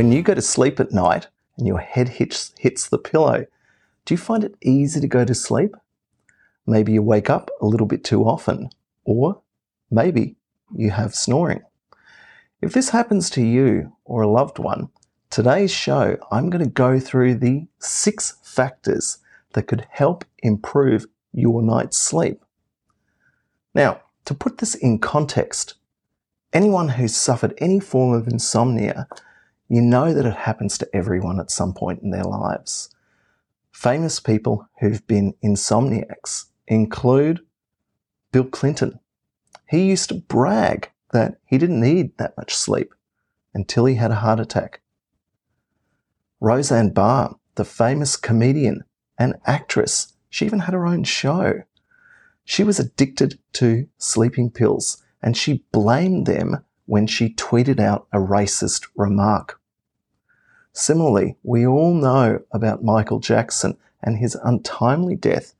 When you go to sleep at night and your head hits, hits the pillow, do you find it easy to go to sleep? Maybe you wake up a little bit too often, or maybe you have snoring. If this happens to you or a loved one, today's show, I'm going to go through the six factors that could help improve your night's sleep. Now, to put this in context, anyone who's suffered any form of insomnia, you know that it happens to everyone at some point in their lives. Famous people who've been insomniacs include Bill Clinton. He used to brag that he didn't need that much sleep until he had a heart attack. Roseanne Barr, the famous comedian and actress, she even had her own show. She was addicted to sleeping pills and she blamed them when she tweeted out a racist remark. Similarly, we all know about Michael Jackson and his untimely death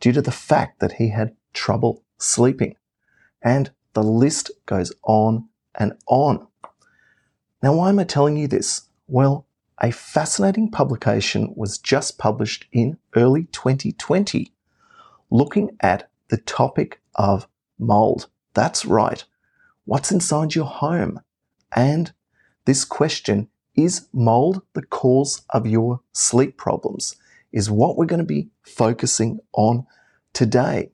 due to the fact that he had trouble sleeping. And the list goes on and on. Now, why am I telling you this? Well, a fascinating publication was just published in early 2020 looking at the topic of mold. That's right. What's inside your home? And this question is mold the cause of your sleep problems? Is what we're going to be focusing on today.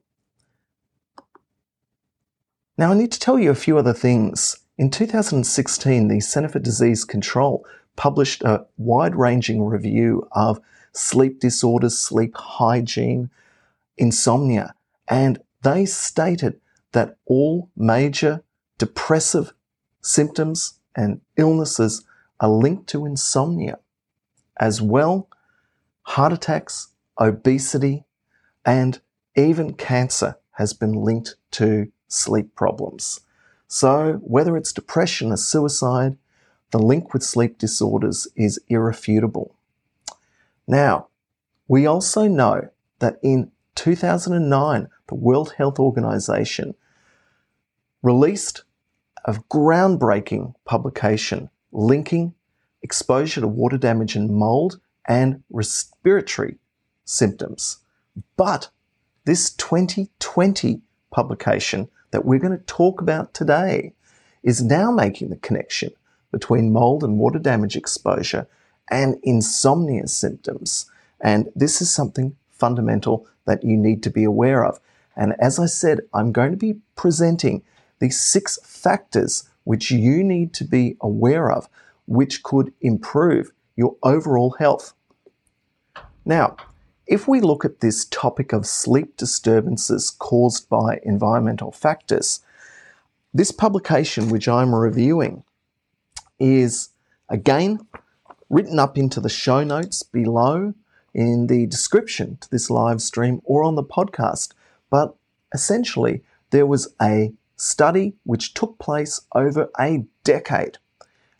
Now, I need to tell you a few other things. In 2016, the Center for Disease Control published a wide ranging review of sleep disorders, sleep hygiene, insomnia, and they stated that all major depressive symptoms and illnesses are linked to insomnia. As well, heart attacks, obesity, and even cancer has been linked to sleep problems. So, whether it's depression or suicide, the link with sleep disorders is irrefutable. Now, we also know that in 2009, the World Health Organization released a groundbreaking publication linking exposure to water damage and mold and respiratory symptoms. But this 2020 publication that we're going to talk about today is now making the connection between mold and water damage exposure and insomnia symptoms. And this is something fundamental that you need to be aware of. And as I said, I'm going to be presenting these six factors which you need to be aware of, which could improve your overall health. Now, if we look at this topic of sleep disturbances caused by environmental factors, this publication, which I'm reviewing, is again written up into the show notes below in the description to this live stream or on the podcast. But essentially, there was a study which took place over a decade.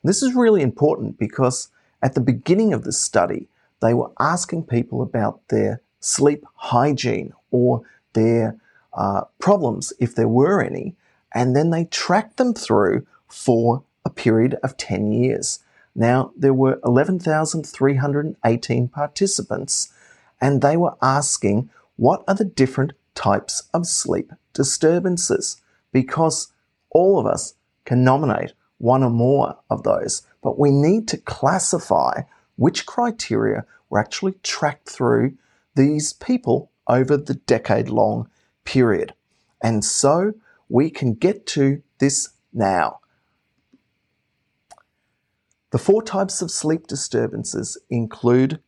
This is really important because at the beginning of the study, they were asking people about their sleep hygiene or their uh, problems, if there were any, and then they tracked them through for a period of 10 years. Now, there were 11,318 participants, and they were asking what are the different types of sleep disturbances? Because all of us can nominate one or more of those, but we need to classify which criteria were actually tracked through these people over the decade long period. And so we can get to this now. The four types of sleep disturbances include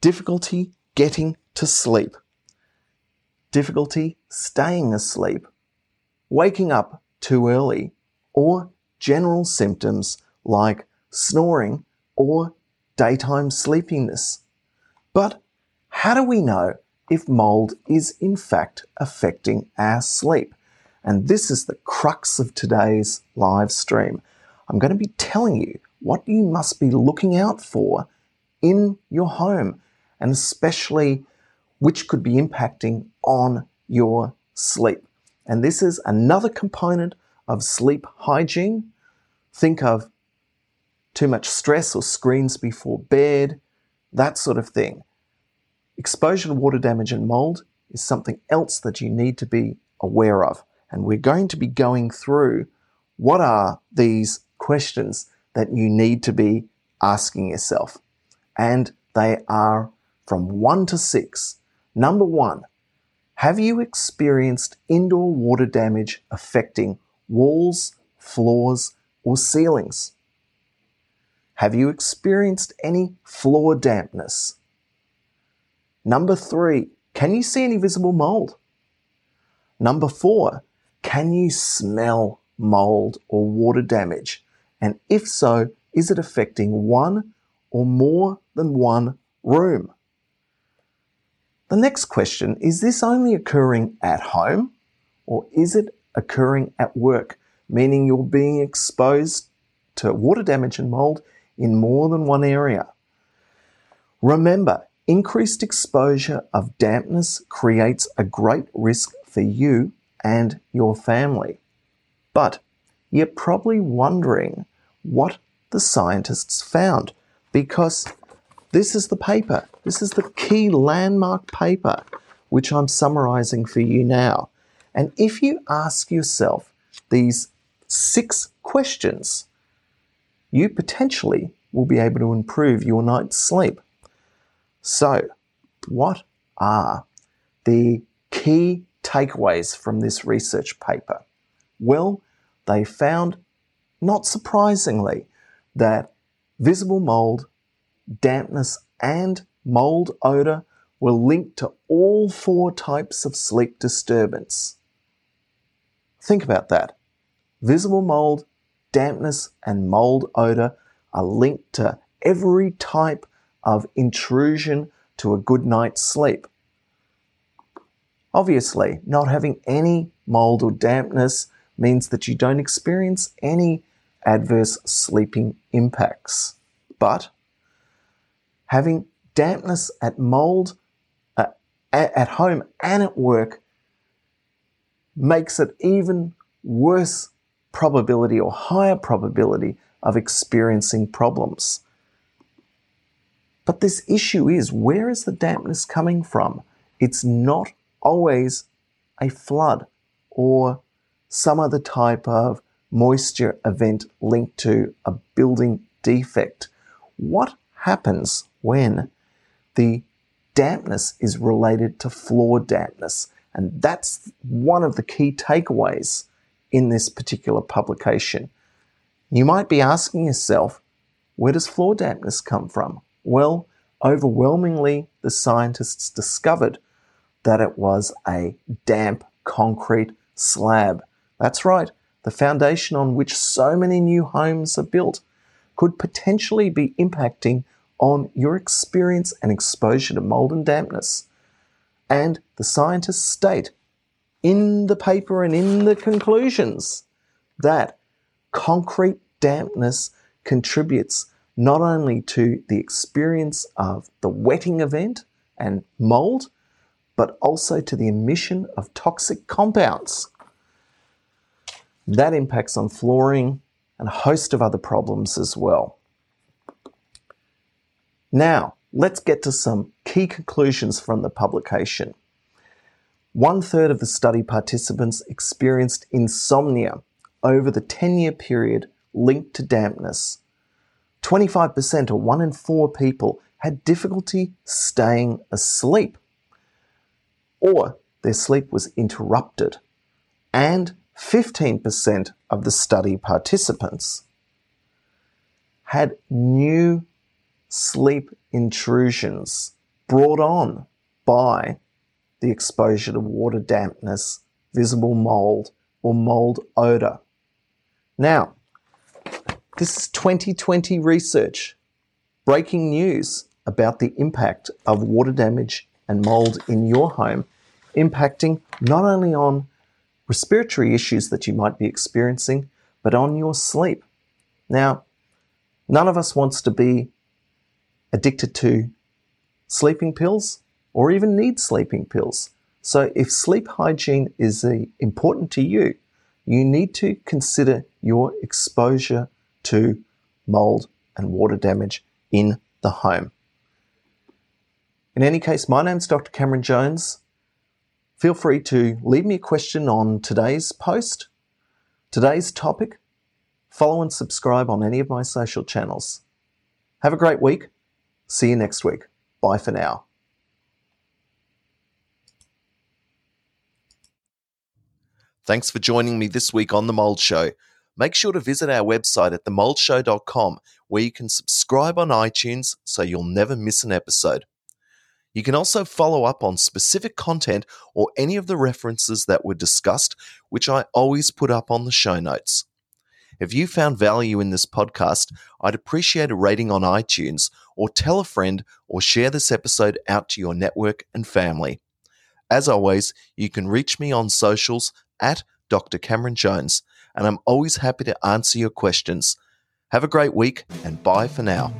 difficulty getting to sleep, difficulty staying asleep, waking up too early, or general symptoms like snoring or daytime sleepiness. But how do we know if mold is in fact affecting our sleep? And this is the crux of today's live stream. I'm going to be telling you what you must be looking out for in your home, and especially which could be impacting on your sleep. And this is another component of sleep hygiene. Think of too much stress or screens before bed, that sort of thing. Exposure to water damage and mold is something else that you need to be aware of. And we're going to be going through what are these questions that you need to be asking yourself. And they are from one to six. Number one, have you experienced indoor water damage affecting walls, floors, or ceilings? Have you experienced any floor dampness? Number three, can you see any visible mold? Number four, can you smell mold or water damage? And if so, is it affecting one or more than one room? The next question is this only occurring at home or is it occurring at work, meaning you're being exposed to water damage and mold in more than one area? Remember, increased exposure of dampness creates a great risk for you and your family. But you're probably wondering what the scientists found because this is the paper. This is the key landmark paper which I'm summarizing for you now. And if you ask yourself these six questions, you potentially will be able to improve your night's sleep. So, what are the key takeaways from this research paper? Well, they found, not surprisingly, that visible mold, dampness, and mold odor were linked to all four types of sleep disturbance. Think about that. Visible mold, dampness, and mold odor are linked to every type of intrusion to a good night's sleep. Obviously, not having any mold or dampness means that you don't experience any adverse sleeping impacts. But having dampness at mold uh, at home and at work makes it even worse probability or higher probability of experiencing problems. But this issue is where is the dampness coming from? It's not always a flood or some other type of moisture event linked to a building defect. What happens when the dampness is related to floor dampness? And that's one of the key takeaways in this particular publication. You might be asking yourself, where does floor dampness come from? Well, overwhelmingly, the scientists discovered that it was a damp concrete slab. That's right, the foundation on which so many new homes are built could potentially be impacting on your experience and exposure to mold and dampness. And the scientists state in the paper and in the conclusions that concrete dampness contributes not only to the experience of the wetting event and mold, but also to the emission of toxic compounds. That impacts on flooring and a host of other problems as well. Now, let's get to some key conclusions from the publication. One third of the study participants experienced insomnia over the 10 year period linked to dampness. 25% or one in four people had difficulty staying asleep, or their sleep was interrupted. And 15% of the study participants had new sleep intrusions brought on by the exposure to water dampness, visible mold, or mold odor. Now, this is 2020 research, breaking news about the impact of water damage and mold in your home, impacting not only on respiratory issues that you might be experiencing, but on your sleep. Now, none of us wants to be addicted to sleeping pills or even need sleeping pills. So, if sleep hygiene is uh, important to you, you need to consider your exposure to mold and water damage in the home. In any case, my name's Dr. Cameron Jones. Feel free to leave me a question on today's post, today's topic. Follow and subscribe on any of my social channels. Have a great week. See you next week. Bye for now. Thanks for joining me this week on The Mold Show. Make sure to visit our website at themoldshow.com where you can subscribe on iTunes so you'll never miss an episode. You can also follow up on specific content or any of the references that were discussed, which I always put up on the show notes. If you found value in this podcast, I'd appreciate a rating on iTunes or tell a friend or share this episode out to your network and family. As always, you can reach me on socials at Dr. Cameron Jones, and I'm always happy to answer your questions. Have a great week and bye for now.